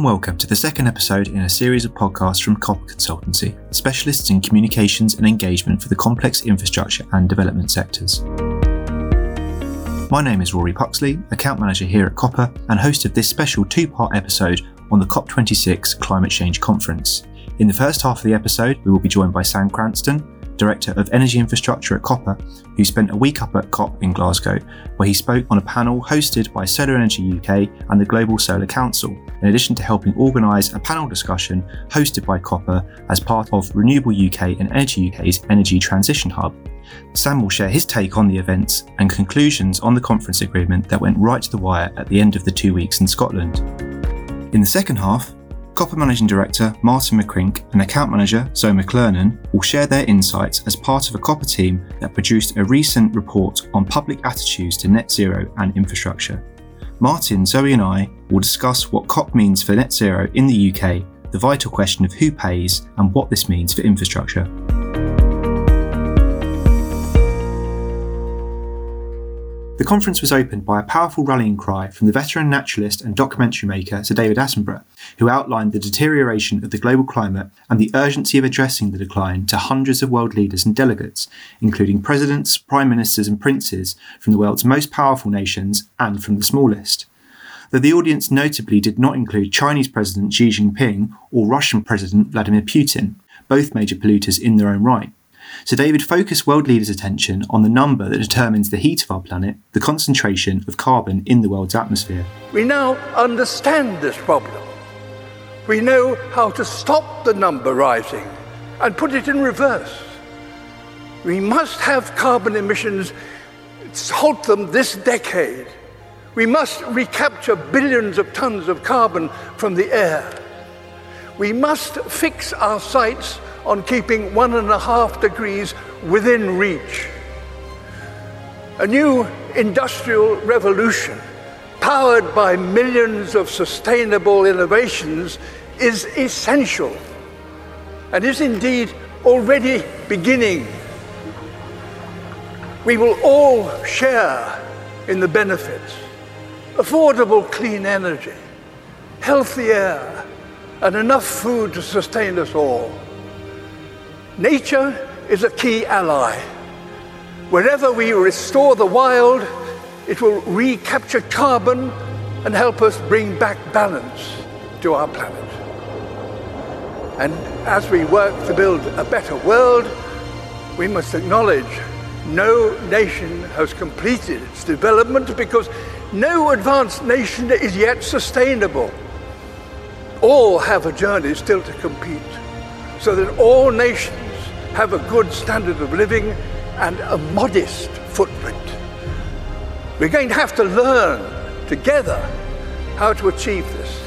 and welcome to the second episode in a series of podcasts from Copper Consultancy, specialists in communications and engagement for the complex infrastructure and development sectors. My name is Rory Puxley, account manager here at Copper and host of this special two part episode on the COP26 Climate Change Conference. In the first half of the episode, we will be joined by Sam Cranston, Director of Energy Infrastructure at Copper, who spent a week up at COP in Glasgow, where he spoke on a panel hosted by Solar Energy UK and the Global Solar Council, in addition to helping organise a panel discussion hosted by Copper as part of Renewable UK and Energy UK's Energy Transition Hub. Sam will share his take on the events and conclusions on the conference agreement that went right to the wire at the end of the two weeks in Scotland. In the second half, Copper Managing Director Martin McCrink and Account Manager Zoe McLernon will share their insights as part of a Copper team that produced a recent report on public attitudes to net zero and infrastructure. Martin, Zoe, and I will discuss what COP means for net zero in the UK, the vital question of who pays, and what this means for infrastructure. The conference was opened by a powerful rallying cry from the veteran naturalist and documentary maker Sir David Attenborough, who outlined the deterioration of the global climate and the urgency of addressing the decline to hundreds of world leaders and delegates, including presidents, prime ministers, and princes from the world's most powerful nations and from the smallest. Though the audience notably did not include Chinese President Xi Jinping or Russian President Vladimir Putin, both major polluters in their own right. Sir David focused world leaders' attention on the number that determines the heat of our planet, the concentration of carbon in the world's atmosphere. We now understand this problem. We know how to stop the number rising and put it in reverse. We must have carbon emissions, halt them this decade. We must recapture billions of tons of carbon from the air. We must fix our sights on keeping one and a half degrees within reach. A new industrial revolution, powered by millions of sustainable innovations, is essential and is indeed already beginning. We will all share in the benefits affordable clean energy, healthy air, and enough food to sustain us all. Nature is a key ally. Wherever we restore the wild, it will recapture carbon and help us bring back balance to our planet. And as we work to build a better world, we must acknowledge no nation has completed its development because no advanced nation is yet sustainable. All have a journey still to compete, so that all nations have a good standard of living and a modest footprint. We're going to have to learn together how to achieve this,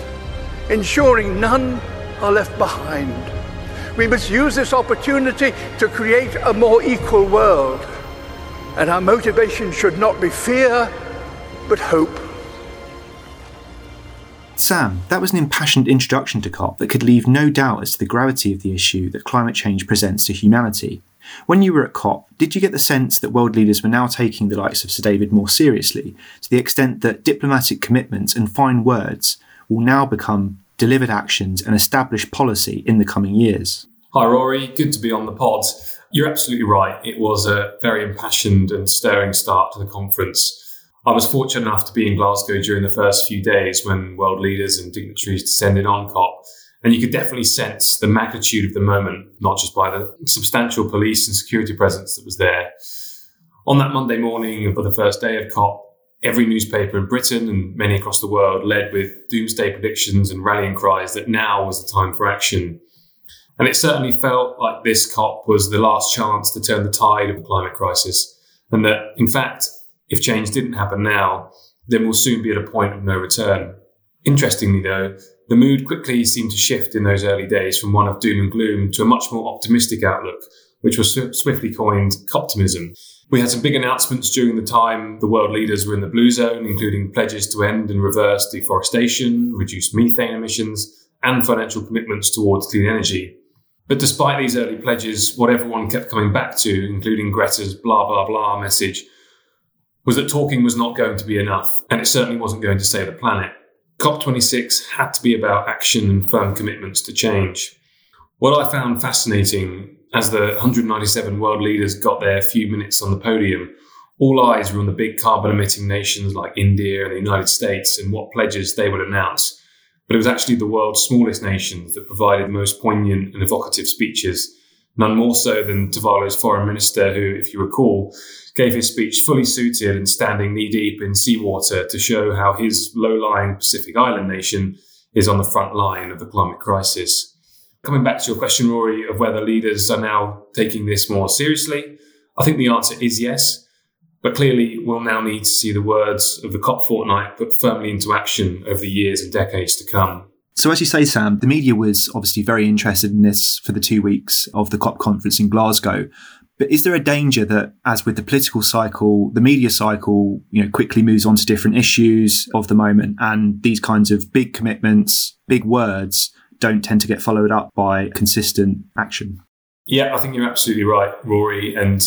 ensuring none are left behind. We must use this opportunity to create a more equal world. And our motivation should not be fear, but hope. Sam, that was an impassioned introduction to COP that could leave no doubt as to the gravity of the issue that climate change presents to humanity. When you were at COP, did you get the sense that world leaders were now taking the likes of Sir David more seriously, to the extent that diplomatic commitments and fine words will now become delivered actions and established policy in the coming years? Hi, Rory. Good to be on the pod. You're absolutely right. It was a very impassioned and stirring start to the conference. I was fortunate enough to be in Glasgow during the first few days when world leaders and dignitaries descended on COP. And you could definitely sense the magnitude of the moment, not just by the substantial police and security presence that was there. On that Monday morning of the first day of COP, every newspaper in Britain and many across the world led with doomsday predictions and rallying cries that now was the time for action. And it certainly felt like this COP was the last chance to turn the tide of the climate crisis. And that, in fact, if change didn't happen now, then we'll soon be at a point of no return. Interestingly, though, the mood quickly seemed to shift in those early days from one of doom and gloom to a much more optimistic outlook, which was swiftly coined Coptimism. We had some big announcements during the time the world leaders were in the blue zone, including pledges to end and reverse deforestation, reduce methane emissions, and financial commitments towards clean energy. But despite these early pledges, what everyone kept coming back to, including Greta's blah blah blah message, was that talking was not going to be enough, and it certainly wasn't going to save the planet. COP26 had to be about action and firm commitments to change. What I found fascinating as the 197 world leaders got their few minutes on the podium, all eyes were on the big carbon emitting nations like India and the United States and what pledges they would announce. But it was actually the world's smallest nations that provided the most poignant and evocative speeches, none more so than Tuvalu's foreign minister, who, if you recall, gave his speech fully suited and standing knee deep in seawater to show how his low lying Pacific island nation is on the front line of the climate crisis. Coming back to your question, Rory, of whether leaders are now taking this more seriously, I think the answer is yes. But clearly, we'll now need to see the words of the COP fortnight put firmly into action over the years and decades to come. So, as you say, Sam, the media was obviously very interested in this for the two weeks of the COP conference in Glasgow. But is there a danger that, as with the political cycle, the media cycle, you know, quickly moves on to different issues of the moment, and these kinds of big commitments, big words, don't tend to get followed up by consistent action? Yeah, I think you're absolutely right, Rory. And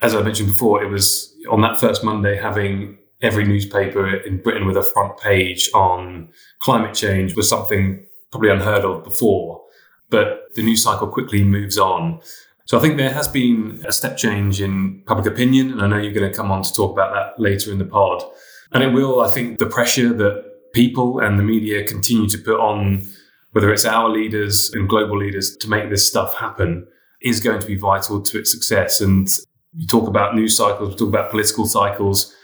as I mentioned before, it was on that first Monday having every newspaper in Britain with a front page on climate change was something probably unheard of before. But the news cycle quickly moves on. So I think there has been a step change in public opinion, and I know you're going to come on to talk about that later in the pod. And it will, I think, the pressure that people and the media continue to put on, whether it's our leaders and global leaders, to make this stuff happen, is going to be vital to its success. And you talk about news cycles, we talk about political cycles.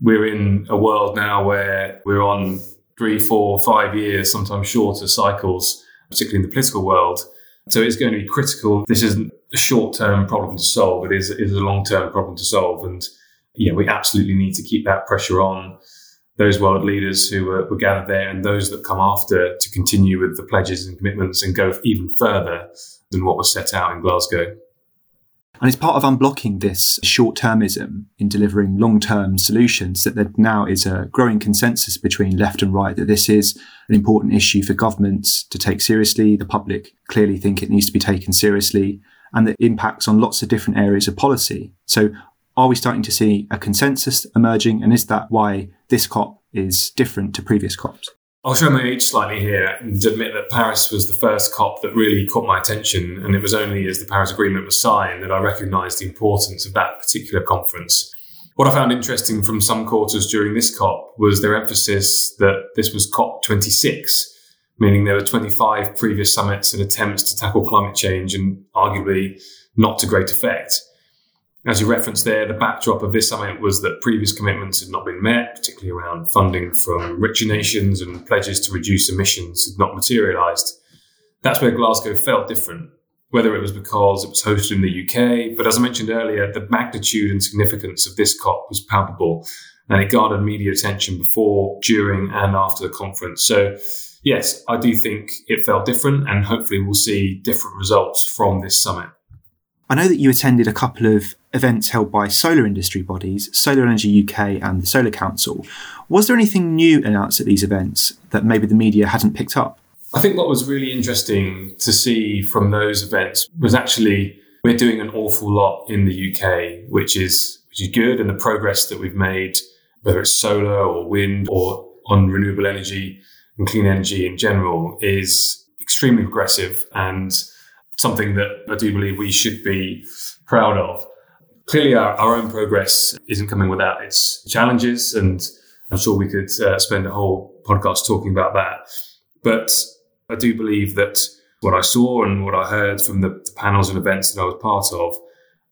We're in a world now where we're on three, four, five years, sometimes shorter cycles, particularly in the political world. So it's going to be critical. This isn't a short term problem to solve, it is, it is a long term problem to solve. And yeah, we absolutely need to keep that pressure on those world leaders who were, were, gathered there and those that come after to continue with the pledges and commitments and go even further than what was set out in Glasgow. And it's part of unblocking this short termism in delivering long term solutions that there now is a growing consensus between left and right that this is an important issue for governments to take seriously. The public clearly think it needs to be taken seriously and that impacts on lots of different areas of policy. So are we starting to see a consensus emerging? And is that why this COP is different to previous COPs? I'll show my age slightly here and admit that Paris was the first COP that really caught my attention. And it was only as the Paris Agreement was signed that I recognised the importance of that particular conference. What I found interesting from some quarters during this COP was their emphasis that this was COP26, meaning there were 25 previous summits and attempts to tackle climate change and arguably not to great effect. As you referenced there, the backdrop of this summit was that previous commitments had not been met, particularly around funding from richer nations and pledges to reduce emissions had not materialised. That's where Glasgow felt different, whether it was because it was hosted in the UK, but as I mentioned earlier, the magnitude and significance of this COP was palpable and it garnered media attention before, during, and after the conference. So, yes, I do think it felt different, and hopefully, we'll see different results from this summit. I know that you attended a couple of events held by solar industry bodies, Solar Energy UK and the Solar Council. Was there anything new announced at these events that maybe the media hadn't picked up? I think what was really interesting to see from those events was actually we're doing an awful lot in the UK, which is which is good, and the progress that we've made, whether it's solar or wind or on renewable energy and clean energy in general, is extremely progressive and something that I do believe we should be proud of. Clearly, our, our own progress isn't coming without its challenges, and I'm sure we could uh, spend a whole podcast talking about that. But I do believe that what I saw and what I heard from the, the panels and events that I was part of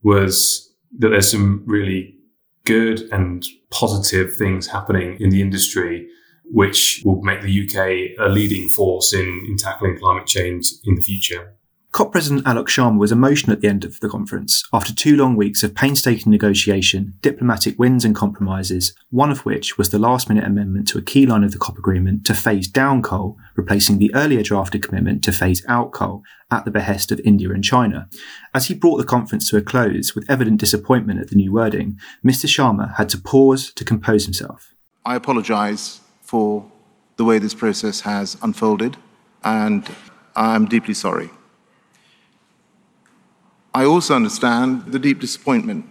was that there's some really good and positive things happening in the industry which will make the UK a leading force in, in tackling climate change in the future. COP President Alok Sharma was emotional at the end of the conference after two long weeks of painstaking negotiation, diplomatic wins and compromises, one of which was the last minute amendment to a key line of the COP agreement to phase down coal, replacing the earlier drafted commitment to phase out coal at the behest of India and China. As he brought the conference to a close with evident disappointment at the new wording, Mr. Sharma had to pause to compose himself. I apologise for the way this process has unfolded, and I'm deeply sorry. I also understand the deep disappointment.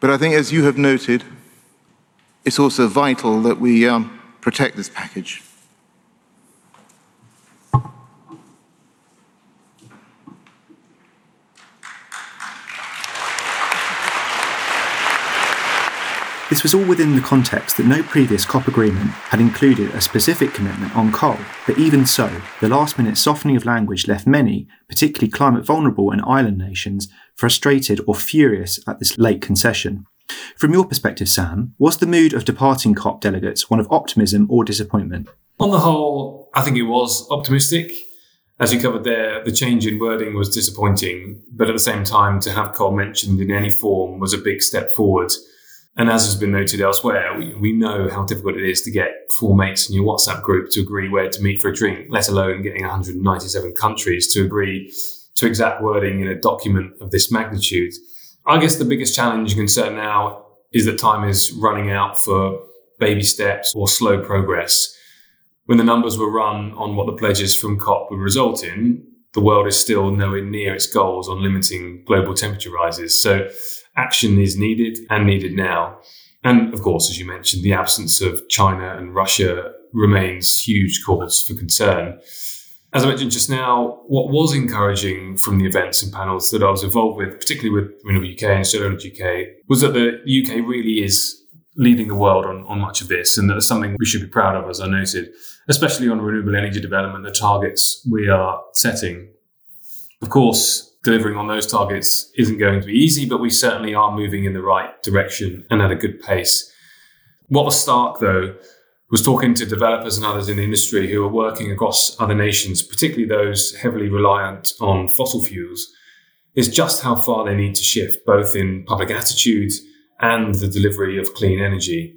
But I think, as you have noted, it's also vital that we um, protect this package. This was all within the context that no previous COP agreement had included a specific commitment on coal, but even so, the last minute softening of language left many, particularly climate vulnerable and island nations, frustrated or furious at this late concession. From your perspective, Sam, was the mood of departing COP delegates one of optimism or disappointment? On the whole, I think it was optimistic. As you covered there, the change in wording was disappointing, but at the same time, to have coal mentioned in any form was a big step forward. And as has been noted elsewhere, we, we know how difficult it is to get four mates in your WhatsApp group to agree where to meet for a drink, let alone getting 197 countries to agree to exact wording in a document of this magnitude. I guess the biggest challenge and concern now is that time is running out for baby steps or slow progress. When the numbers were run on what the pledges from COP would result in, the world is still nowhere near its goals on limiting global temperature rises. So action is needed and needed now. And of course, as you mentioned, the absence of China and Russia remains huge cause for concern. As I mentioned just now, what was encouraging from the events and panels that I was involved with, particularly with Renewable UK and Solar Energy UK, was that the UK really is leading the world on, on much of this, and that's something we should be proud of, as I noted, especially on renewable energy development, the targets we are setting. Of course, delivering on those targets isn't going to be easy, but we certainly are moving in the right direction and at a good pace. What was stark, though, was talking to developers and others in the industry who are working across other nations, particularly those heavily reliant on fossil fuels, is just how far they need to shift, both in public attitudes and the delivery of clean energy.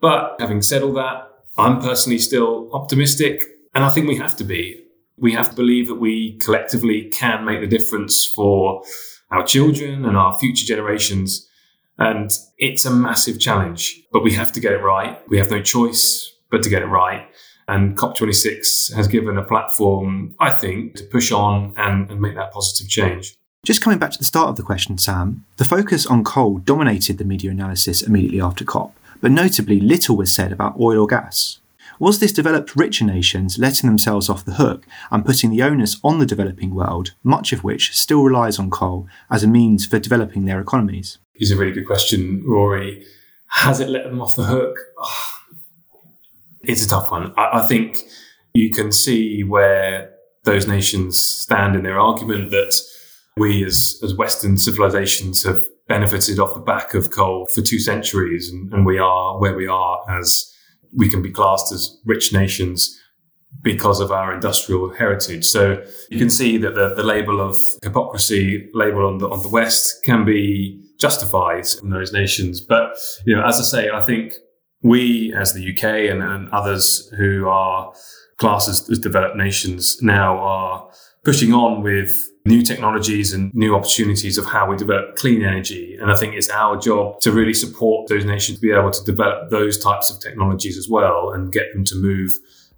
But having said all that, I'm personally still optimistic, and I think we have to be. We have to believe that we collectively can make the difference for our children and our future generations. And it's a massive challenge, but we have to get it right. We have no choice but to get it right. And COP26 has given a platform, I think, to push on and, and make that positive change. Just coming back to the start of the question, Sam, the focus on coal dominated the media analysis immediately after COP, but notably little was said about oil or gas. Was this developed richer nations letting themselves off the hook and putting the onus on the developing world, much of which still relies on coal as a means for developing their economies? Is a really good question, Rory. Has it let them off the hook? Oh, it's a tough one. I, I think you can see where those nations stand in their argument that we as, as Western civilizations have benefited off the back of coal for two centuries and, and we are where we are as we can be classed as rich nations because of our industrial heritage. So you can see that the, the label of hypocrisy label on the on the West can be justified in those nations. But you know, as I say, I think we as the UK and, and others who are classed as, as developed nations now are pushing on with new technologies and new opportunities of how we develop clean energy. And I think it's our job to really support those nations to be able to develop those types of technologies as well and get them to move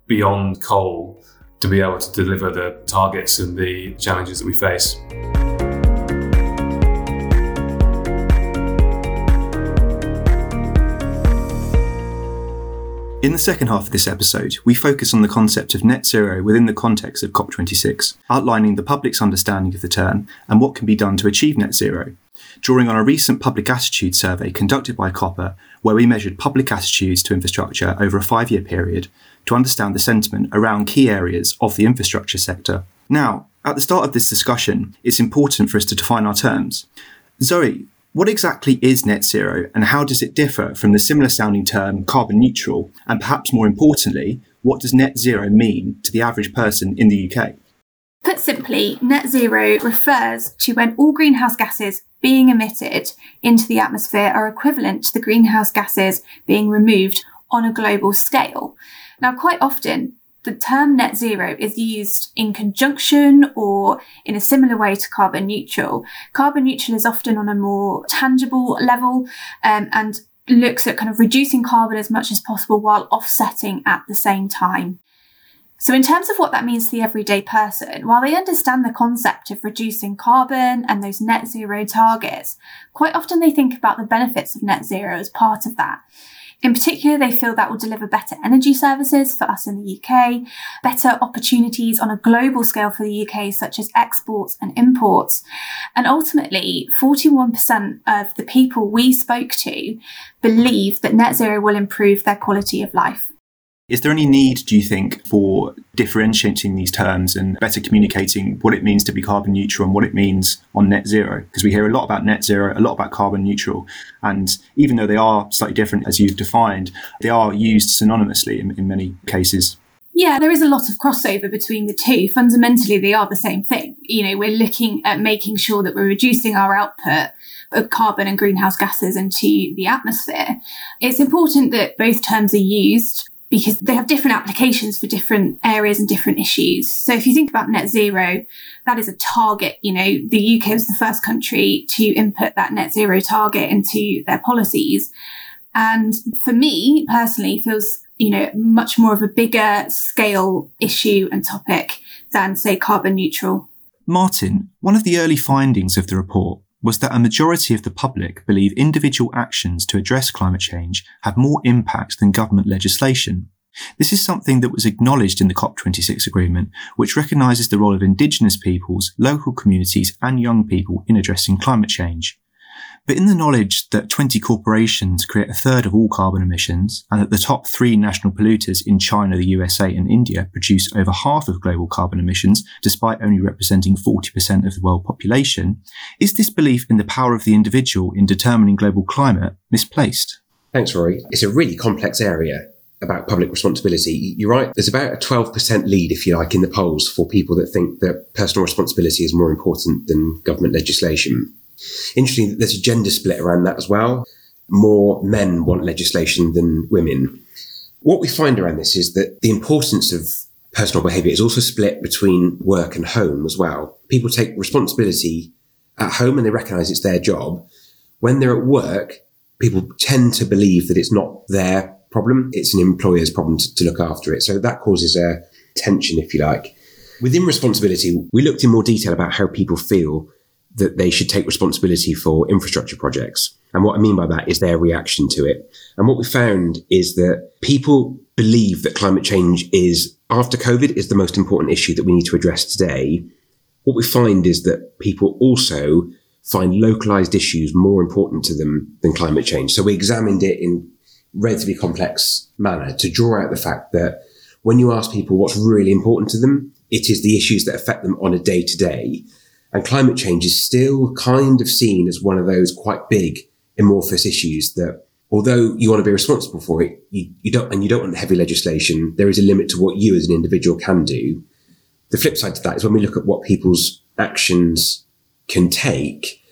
beyond coal to be able to deliver the targets and the challenges that we face. In the second half of this episode, we focus on the concept of net zero within the context of COP26, outlining the public's understanding of the term and what can be done to achieve net zero. Drawing on a recent public attitude survey conducted by Copper, where we measured public attitudes to infrastructure over a five year period to understand the sentiment around key areas of the infrastructure sector. Now, at the start of this discussion, it's important for us to define our terms. Zoe, what exactly is net zero and how does it differ from the similar sounding term carbon neutral? And perhaps more importantly, what does net zero mean to the average person in the UK? Put simply, net zero refers to when all greenhouse gases being emitted into the atmosphere are equivalent to the greenhouse gases being removed on a global scale. Now, quite often, the term net zero is used in conjunction or in a similar way to carbon neutral. Carbon neutral is often on a more tangible level um, and looks at kind of reducing carbon as much as possible while offsetting at the same time. So, in terms of what that means to the everyday person, while they understand the concept of reducing carbon and those net zero targets, quite often they think about the benefits of net zero as part of that. In particular, they feel that will deliver better energy services for us in the UK, better opportunities on a global scale for the UK, such as exports and imports. And ultimately, 41% of the people we spoke to believe that net zero will improve their quality of life. Is there any need, do you think, for differentiating these terms and better communicating what it means to be carbon neutral and what it means on net zero? Because we hear a lot about net zero, a lot about carbon neutral. And even though they are slightly different, as you've defined, they are used synonymously in, in many cases. Yeah, there is a lot of crossover between the two. Fundamentally, they are the same thing. You know, we're looking at making sure that we're reducing our output of carbon and greenhouse gases into the atmosphere. It's important that both terms are used because they have different applications for different areas and different issues. So if you think about net zero, that is a target. You know, the UK was the first country to input that net zero target into their policies. And for me personally, feels, you know, much more of a bigger scale issue and topic than say carbon neutral. Martin, one of the early findings of the report was that a majority of the public believe individual actions to address climate change have more impact than government legislation. This is something that was acknowledged in the COP26 agreement, which recognises the role of indigenous peoples, local communities and young people in addressing climate change. But in the knowledge that 20 corporations create a third of all carbon emissions and that the top three national polluters in China, the USA and India produce over half of global carbon emissions despite only representing 40% of the world population, is this belief in the power of the individual in determining global climate misplaced? Thanks, Rory. It's a really complex area about public responsibility. You're right. There's about a 12% lead, if you like, in the polls for people that think that personal responsibility is more important than government legislation. Interesting that there's a gender split around that as well. More men want legislation than women. What we find around this is that the importance of personal behaviour is also split between work and home as well. People take responsibility at home and they recognise it's their job. When they're at work, people tend to believe that it's not their problem, it's an employer's problem to, to look after it. So that causes a tension, if you like. Within responsibility, we looked in more detail about how people feel that they should take responsibility for infrastructure projects. And what I mean by that is their reaction to it. And what we found is that people believe that climate change is, after COVID, is the most important issue that we need to address today. What we find is that people also find localized issues more important to them than climate change. So we examined it in relatively complex manner to draw out the fact that when you ask people what's really important to them, it is the issues that affect them on a day to day and climate change is still kind of seen as one of those quite big amorphous issues that although you want to be responsible for it, you, you don't, and you don't want heavy legislation, there is a limit to what you as an individual can do. The flip side to that is when we look at what people's actions can take,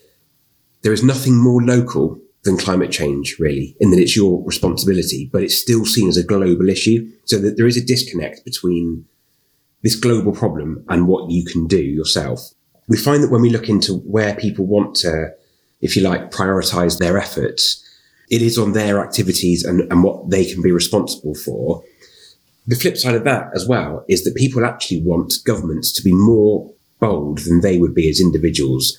there is nothing more local than climate change, really, in that it's your responsibility, but it's still seen as a global issue. So that there is a disconnect between this global problem and what you can do yourself we find that when we look into where people want to, if you like, prioritize their efforts, it is on their activities and, and what they can be responsible for. The flip side of that as well is that people actually want governments to be more bold than they would be as individuals.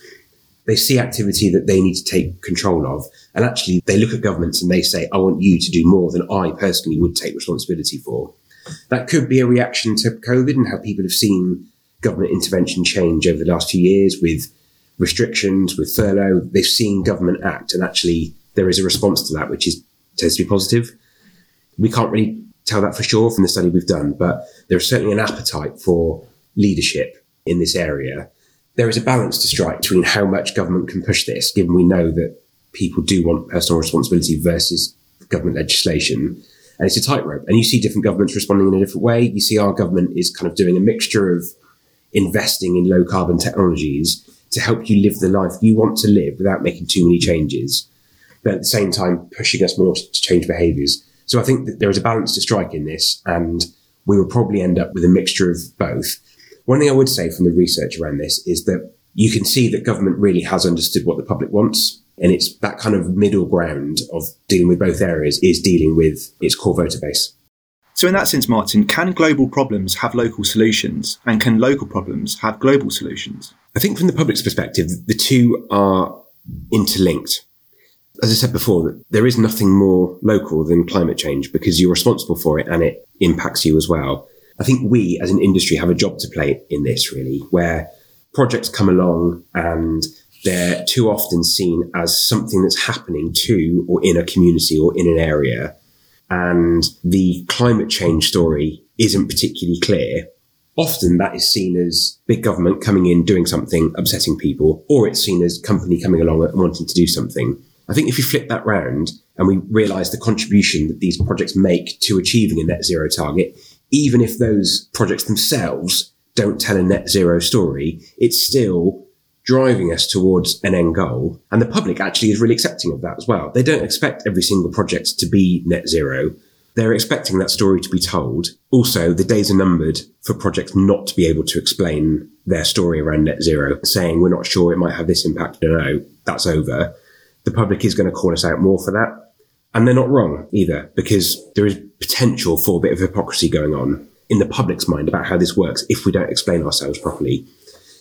They see activity that they need to take control of. And actually, they look at governments and they say, I want you to do more than I personally would take responsibility for. That could be a reaction to COVID and how people have seen government intervention change over the last few years with restrictions, with furlough. They've seen government act, and actually there is a response to that, which is tends to be positive. We can't really tell that for sure from the study we've done, but there's certainly an appetite for leadership in this area. There is a balance to strike between how much government can push this, given we know that people do want personal responsibility versus government legislation. And it's a tightrope. And you see different governments responding in a different way. You see our government is kind of doing a mixture of investing in low carbon technologies to help you live the life you want to live without making too many changes, but at the same time pushing us more to change behaviors. So I think that there is a balance to strike in this, and we will probably end up with a mixture of both. One thing I would say from the research around this is that you can see that government really has understood what the public wants. And it's that kind of middle ground of dealing with both areas is dealing with its core voter base. So, in that sense, Martin, can global problems have local solutions? And can local problems have global solutions? I think from the public's perspective, the two are interlinked. as I said before, there is nothing more local than climate change because you're responsible for it and it impacts you as well. I think we as an industry have a job to play in this really, where projects come along and they're too often seen as something that's happening to or in a community or in an area. And the climate change story isn't particularly clear. Often that is seen as big government coming in, doing something, upsetting people, or it's seen as company coming along and wanting to do something. I think if you flip that round and we realize the contribution that these projects make to achieving a net zero target, even if those projects themselves don't tell a net zero story, it's still driving us towards an end goal. And the public actually is really accepting of that as well. They don't expect every single project to be net zero. They're expecting that story to be told. Also, the days are numbered for projects not to be able to explain their story around net zero, saying we're not sure it might have this impact. No, no, that's over. The public is going to call us out more for that. And they're not wrong either, because there is potential for a bit of hypocrisy going on in the public's mind about how this works if we don't explain ourselves properly.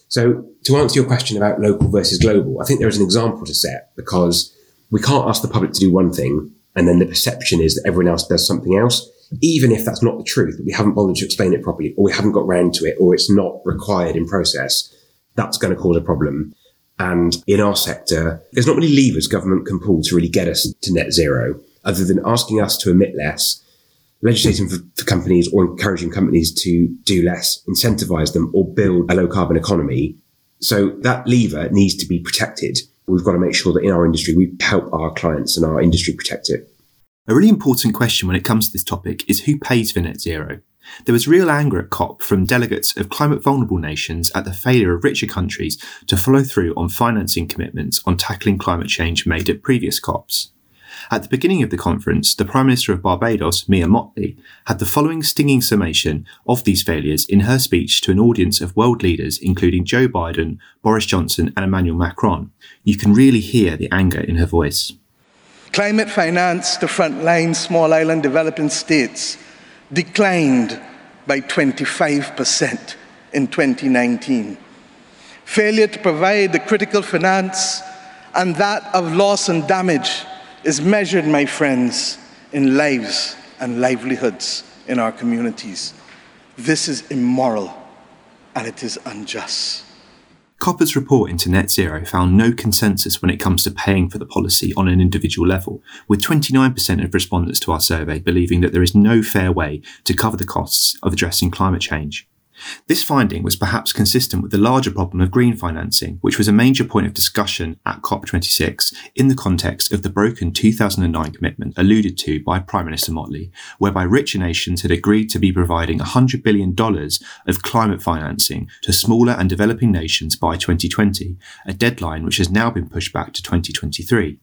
So to answer your question about local versus global, I think there is an example to set because we can't ask the public to do one thing and then the perception is that everyone else does something else, even if that's not the truth, that we haven't bothered to explain it properly or we haven't got round to it or it's not required in process, that's going to cause a problem. And in our sector, there's not many levers government can pull to really get us to net zero other than asking us to emit less legislating for, for, companies or encouraging companies to do less, incentivize them or build a low carbon economy. So that lever needs to be protected. We've got to make sure that in our industry, we help our clients and our industry protect it. A really important question when it comes to this topic is who pays for net zero? There was real anger at COP from delegates of climate vulnerable nations at the failure of richer countries to follow through on financing commitments on tackling climate change made at previous COPs. At the beginning of the conference, the Prime Minister of Barbados, Mia Mottley, had the following stinging summation of these failures in her speech to an audience of world leaders, including Joe Biden, Boris Johnson, and Emmanuel Macron. You can really hear the anger in her voice. Climate finance to frontline small island developing states declined by 25% in 2019. Failure to provide the critical finance and that of loss and damage is measured, my friends, in lives and livelihoods in our communities. This is immoral and it is unjust. Copper's report into net zero found no consensus when it comes to paying for the policy on an individual level, with 29% of respondents to our survey believing that there is no fair way to cover the costs of addressing climate change. This finding was perhaps consistent with the larger problem of green financing, which was a major point of discussion at COP26 in the context of the broken 2009 commitment alluded to by Prime Minister Mottley, whereby richer nations had agreed to be providing $100 billion of climate financing to smaller and developing nations by 2020, a deadline which has now been pushed back to 2023.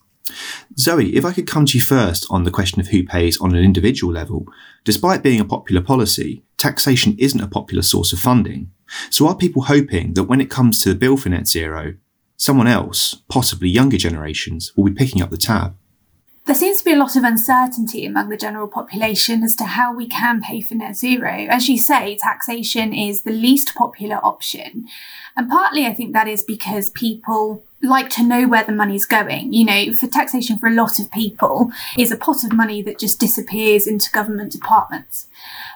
Zoe, if I could come to you first on the question of who pays on an individual level, despite being a popular policy, taxation isn't a popular source of funding. So are people hoping that when it comes to the bill for net zero, someone else, possibly younger generations, will be picking up the tab? There seems to be a lot of uncertainty among the general population as to how we can pay for net zero. As you say, taxation is the least popular option. And partly I think that is because people like to know where the money's going. You know, for taxation for a lot of people is a pot of money that just disappears into government departments.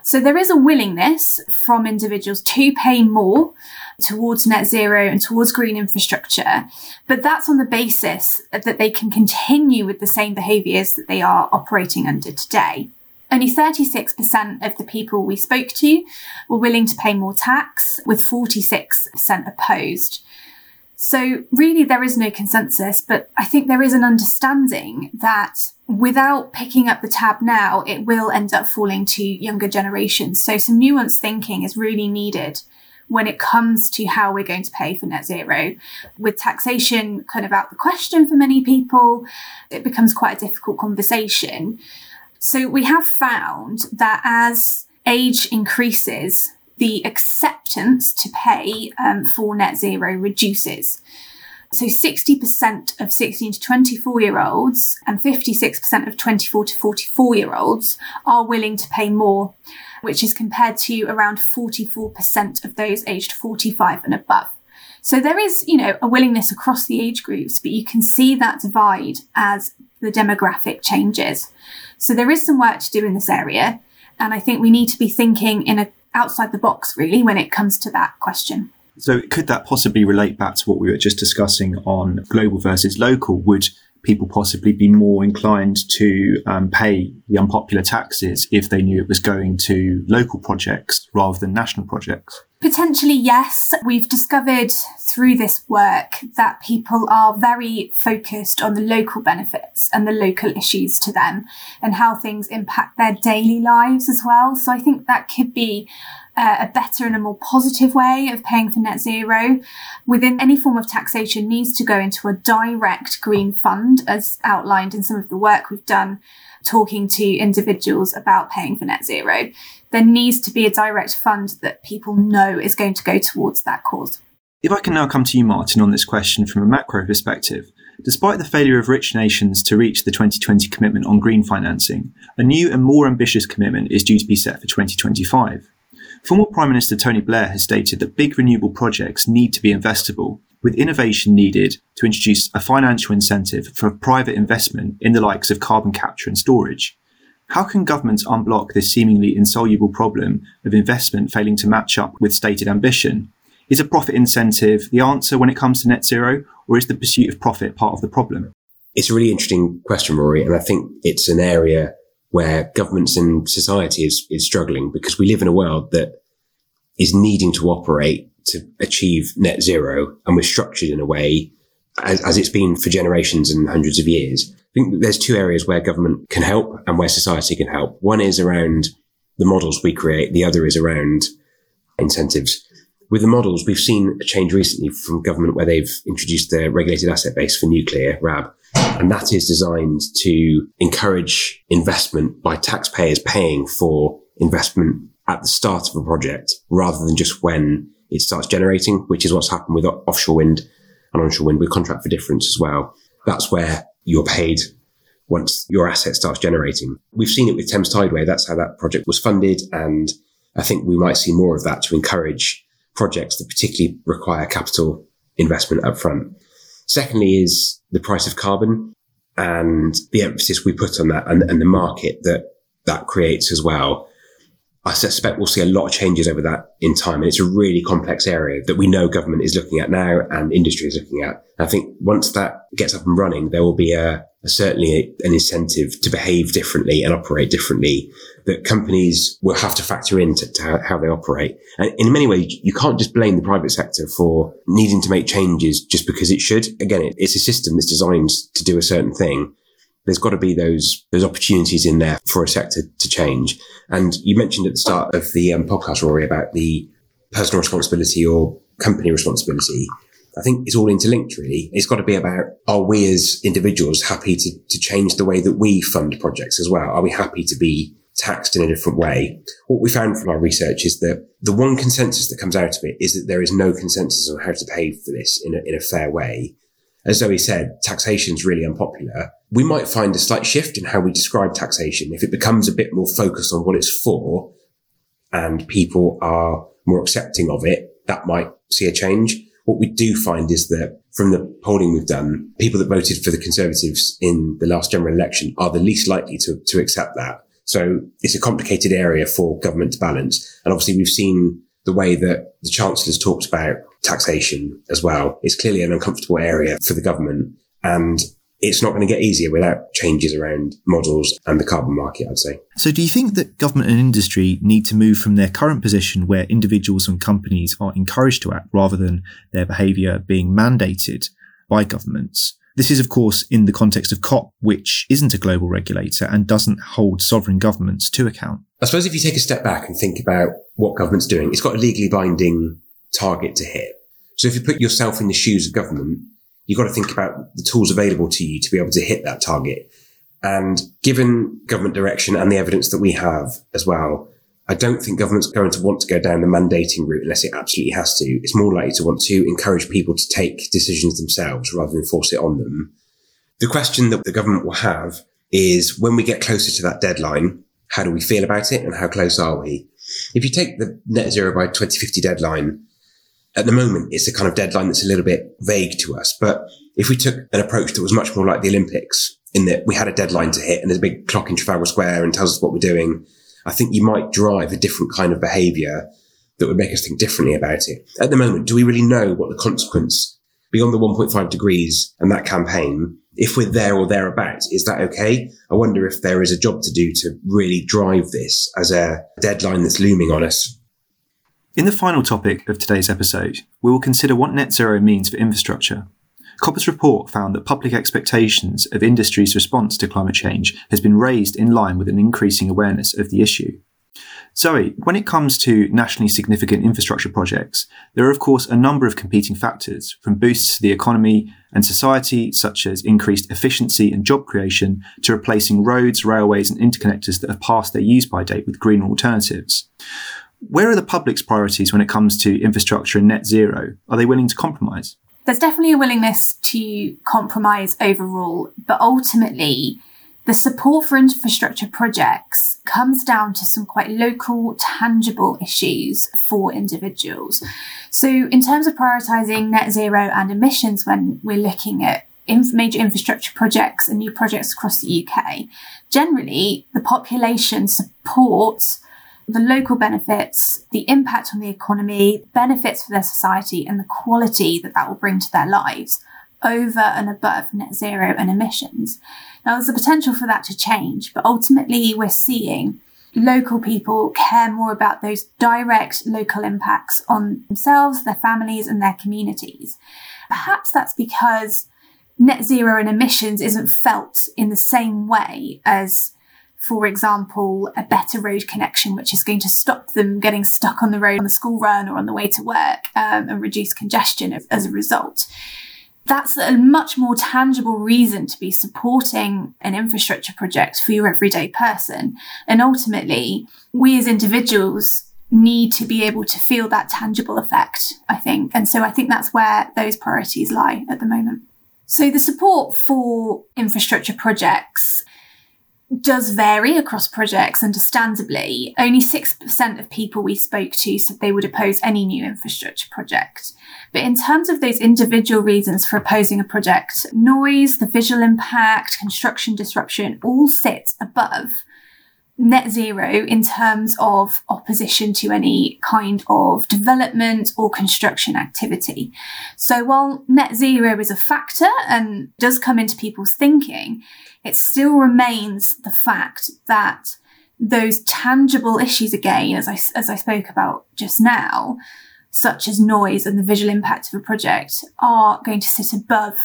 So there is a willingness from individuals to pay more towards net zero and towards green infrastructure. But that's on the basis that they can continue with the same behaviours that they are operating under today. Only 36% of the people we spoke to were willing to pay more tax, with 46% opposed. So really there is no consensus, but I think there is an understanding that without picking up the tab now, it will end up falling to younger generations. So some nuanced thinking is really needed when it comes to how we're going to pay for net zero. With taxation kind of out the question for many people, it becomes quite a difficult conversation. So we have found that as age increases, the acceptance to pay um, for net zero reduces. So 60% of 16 to 24 year olds and 56% of 24 to 44 year olds are willing to pay more, which is compared to around 44% of those aged 45 and above. So there is, you know, a willingness across the age groups, but you can see that divide as the demographic changes. So there is some work to do in this area. And I think we need to be thinking in a outside the box really when it comes to that question. So could that possibly relate back to what we were just discussing on global versus local? Would people possibly be more inclined to um, pay the unpopular taxes if they knew it was going to local projects rather than national projects? Potentially, yes. We've discovered through this work that people are very focused on the local benefits and the local issues to them and how things impact their daily lives as well. So I think that could be uh, a better and a more positive way of paying for net zero within any form of taxation needs to go into a direct green fund as outlined in some of the work we've done talking to individuals about paying for net zero there needs to be a direct fund that people know is going to go towards that cause. If I can now come to you, Martin, on this question from a macro perspective, despite the failure of rich nations to reach the 2020 commitment on green financing, a new and more ambitious commitment is due to be set for 2025. Former Prime Minister Tony Blair has stated that big renewable projects need to be investable, with innovation needed to introduce a financial incentive for private investment in the likes of carbon capture and storage. How can governments unblock this seemingly insoluble problem of investment failing to match up with stated ambition? Is a profit incentive the answer when it comes to net zero, or is the pursuit of profit part of the problem? It's a really interesting question, Rory, and I think it's an area where governments and society is, is struggling because we live in a world that is needing to operate to achieve net zero, and we're structured in a way as, as it's been for generations and hundreds of years I think there's two areas where government can help and where society can help. One is around the models we create. The other is around incentives. With the models, we've seen a change recently from government where they've introduced the regulated asset base for nuclear, RAB. And that is designed to encourage investment by taxpayers paying for investment at the start of a project rather than just when it starts generating, which is what's happened with offshore wind and onshore wind with contract for difference as well. That's where you're paid once your asset starts generating. We've seen it with Thames Tideway. That's how that project was funded. And I think we might see more of that to encourage projects that particularly require capital investment upfront. Secondly is the price of carbon and the emphasis we put on that and, and the market that that creates as well. I suspect we'll see a lot of changes over that in time. And it's a really complex area that we know government is looking at now and industry is looking at. And I think once that gets up and running, there will be a, a certainly a, an incentive to behave differently and operate differently that companies will have to factor into to how, they operate. And in many ways, you can't just blame the private sector for needing to make changes just because it should. Again, it, it's a system that's designed to do a certain thing there's got to be those those opportunities in there for a sector to change. And you mentioned at the start of the um, podcast, Rory, about the personal responsibility or company responsibility. I think it's all interlinked, really. It's got to be about are we as individuals happy to, to change the way that we fund projects as well? Are we happy to be taxed in a different way? What we found from our research is that the one consensus that comes out of it is that there is no consensus on how to pay for this in a, in a fair way as Zoe said, taxation is really unpopular. We might find a slight shift in how we describe taxation. If it becomes a bit more focused on what it's for and people are more accepting of it, that might see a change. What we do find is that from the polling we've done, people that voted for the Conservatives in the last general election are the least likely to, to accept that. So it's a complicated area for government to balance. And obviously we've seen the way that the Chancellor's talked about taxation as well is clearly an uncomfortable area for the government. And it's not going to get easier without changes around models and the carbon market, I'd say. So, do you think that government and industry need to move from their current position where individuals and companies are encouraged to act rather than their behaviour being mandated by governments? This is, of course, in the context of COP, which isn't a global regulator and doesn't hold sovereign governments to account. I suppose if you take a step back and think about what government's doing, it's got a legally binding target to hit. So if you put yourself in the shoes of government, you've got to think about the tools available to you to be able to hit that target. And given government direction and the evidence that we have as well, I don't think government's going to want to go down the mandating route unless it absolutely has to. It's more likely to want to encourage people to take decisions themselves rather than force it on them. The question that the government will have is when we get closer to that deadline, how do we feel about it and how close are we? If you take the net zero by 2050 deadline, at the moment, it's a kind of deadline that's a little bit vague to us. But if we took an approach that was much more like the Olympics in that we had a deadline to hit and there's a big clock in Trafalgar Square and tells us what we're doing, I think you might drive a different kind of behavior that would make us think differently about it. At the moment, do we really know what the consequence beyond the 1.5 degrees and that campaign? If we're there or thereabouts, is that okay? I wonder if there is a job to do to really drive this as a deadline that's looming on us. In the final topic of today's episode, we will consider what net zero means for infrastructure. Copper's report found that public expectations of industry's response to climate change has been raised in line with an increasing awareness of the issue. Zoe, when it comes to nationally significant infrastructure projects, there are of course a number of competing factors, from boosts to the economy and society, such as increased efficiency and job creation, to replacing roads, railways, and interconnectors that have passed their use by date with greener alternatives. Where are the public's priorities when it comes to infrastructure and net zero? Are they willing to compromise? There's definitely a willingness to compromise overall, but ultimately, the support for infrastructure projects comes down to some quite local, tangible issues for individuals. So, in terms of prioritising net zero and emissions when we're looking at major infrastructure projects and new projects across the UK, generally the population supports the local benefits, the impact on the economy, benefits for their society, and the quality that that will bring to their lives over and above net zero and emissions. Now, there's a potential for that to change, but ultimately, we're seeing local people care more about those direct local impacts on themselves, their families, and their communities. Perhaps that's because net zero and emissions isn't felt in the same way as for example, a better road connection, which is going to stop them getting stuck on the road on the school run or on the way to work um, and reduce congestion as a result that's a much more tangible reason to be supporting an infrastructure project for your everyday person. And ultimately, we as individuals need to be able to feel that tangible effect, I think. And so I think that's where those priorities lie at the moment. So the support for infrastructure projects does vary across projects, understandably. Only 6% of people we spoke to said they would oppose any new infrastructure project. But in terms of those individual reasons for opposing a project, noise, the visual impact, construction disruption all sit above net zero in terms of opposition to any kind of development or construction activity. So while net zero is a factor and does come into people's thinking, it still remains the fact that those tangible issues again, as I, as I spoke about just now, such as noise and the visual impact of a project are going to sit above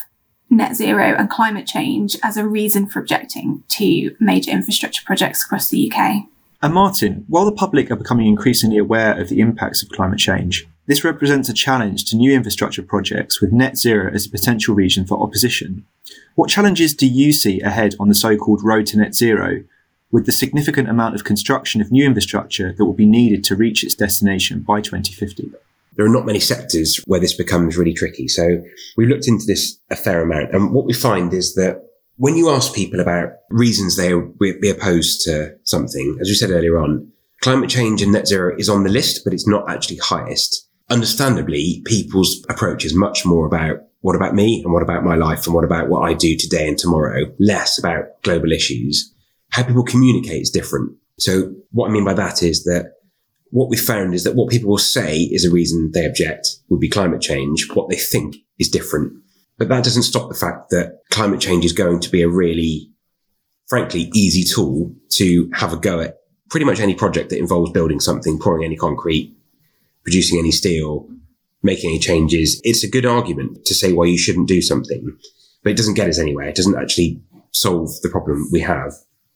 net zero and climate change as a reason for objecting to major infrastructure projects across the UK. And Martin, while the public are becoming increasingly aware of the impacts of climate change, this represents a challenge to new infrastructure projects with net zero as a potential reason for opposition. What challenges do you see ahead on the so called road to net zero, with the significant amount of construction of new infrastructure that will be needed to reach its destination by 2050? There are not many sectors where this becomes really tricky. So we looked into this a fair amount. And what we find is that when you ask people about reasons they would be opposed to something, as we said earlier on, climate change and net zero is on the list, but it's not actually highest. Understandably, people's approach is much more about what about me and what about my life and what about what I do today and tomorrow, less about global issues. How people communicate is different. So what I mean by that is that what we found is that what people will say is a reason they object would be climate change. What they think is different. But that doesn't stop the fact that climate change is going to be a really, frankly, easy tool to have a go at pretty much any project that involves building something, pouring any concrete, producing any steel, making any changes. It's a good argument to say why you shouldn't do something, but it doesn't get us anywhere. It doesn't actually solve the problem we have.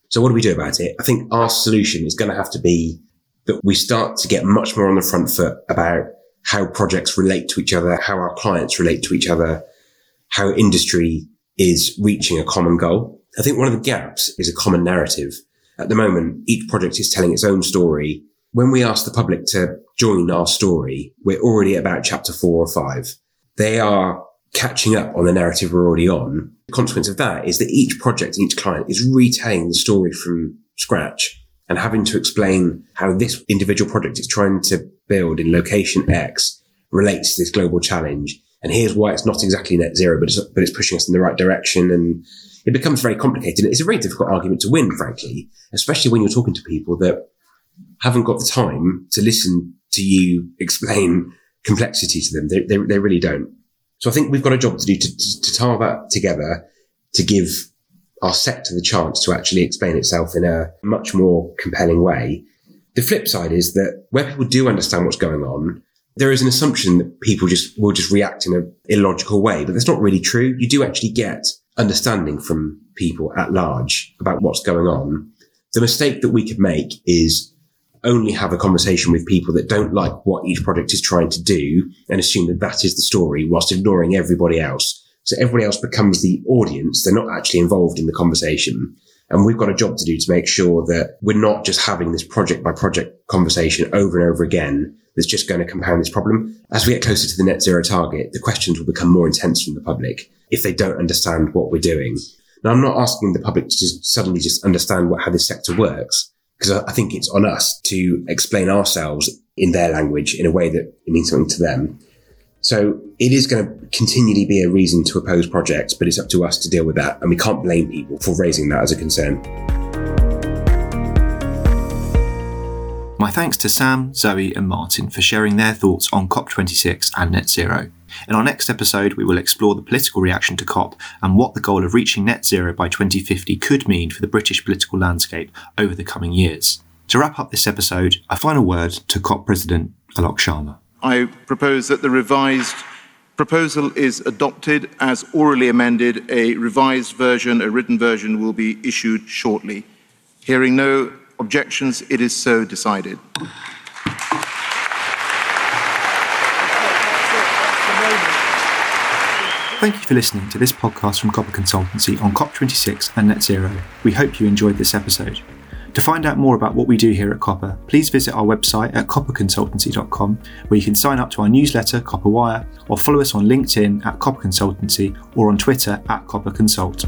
So what do we do about it? I think our solution is going to have to be that we start to get much more on the front foot about how projects relate to each other, how our clients relate to each other, how industry is reaching a common goal. I think one of the gaps is a common narrative. At the moment, each project is telling its own story. When we ask the public to join our story, we're already at about chapter four or five. They are catching up on the narrative we're already on. The consequence of that is that each project each client is retelling the story from scratch and having to explain how this individual project is trying to build in location X relates to this global challenge. And here's why it's not exactly net zero, but it's, but it's pushing us in the right direction. And it becomes very complicated. It's a very difficult argument to win, frankly, especially when you're talking to people that haven't got the time to listen to you explain complexity to them. They, they, they really don't. So I think we've got a job to do to, to, to tie that together to give our sector the chance to actually explain itself in a much more compelling way. The flip side is that where people do understand what's going on, there is an assumption that people just will just react in an illogical way, but that's not really true. You do actually get understanding from people at large about what's going on. The mistake that we could make is only have a conversation with people that don't like what each project is trying to do and assume that that is the story whilst ignoring everybody else. So everybody else becomes the audience. They're not actually involved in the conversation. And we've got a job to do to make sure that we're not just having this project by project conversation over and over again that's just going to compound this problem. As we get closer to the net zero target, the questions will become more intense from the public if they don't understand what we're doing. Now, I'm not asking the public to just suddenly just understand what, how this sector works, because I think it's on us to explain ourselves in their language in a way that it means something to them. So it is going to continually be a reason to oppose projects, but it's up to us to deal with that. And we can't blame people for raising that as a concern. My thanks to Sam, Zoe, and Martin for sharing their thoughts on COP26 and net zero. In our next episode, we will explore the political reaction to COP and what the goal of reaching net zero by 2050 could mean for the British political landscape over the coming years. To wrap up this episode, a final word to COP President Alok Sharma. I propose that the revised proposal is adopted as orally amended. A revised version, a written version, will be issued shortly. Hearing no objections, it is so decided. Thank you for listening to this podcast from Copper Consultancy on COP26 and Net Zero. We hope you enjoyed this episode. To find out more about what we do here at Copper, please visit our website at copperconsultancy.com, where you can sign up to our newsletter, Copper Wire, or follow us on LinkedIn at Copper Consultancy or on Twitter at Copper Consult.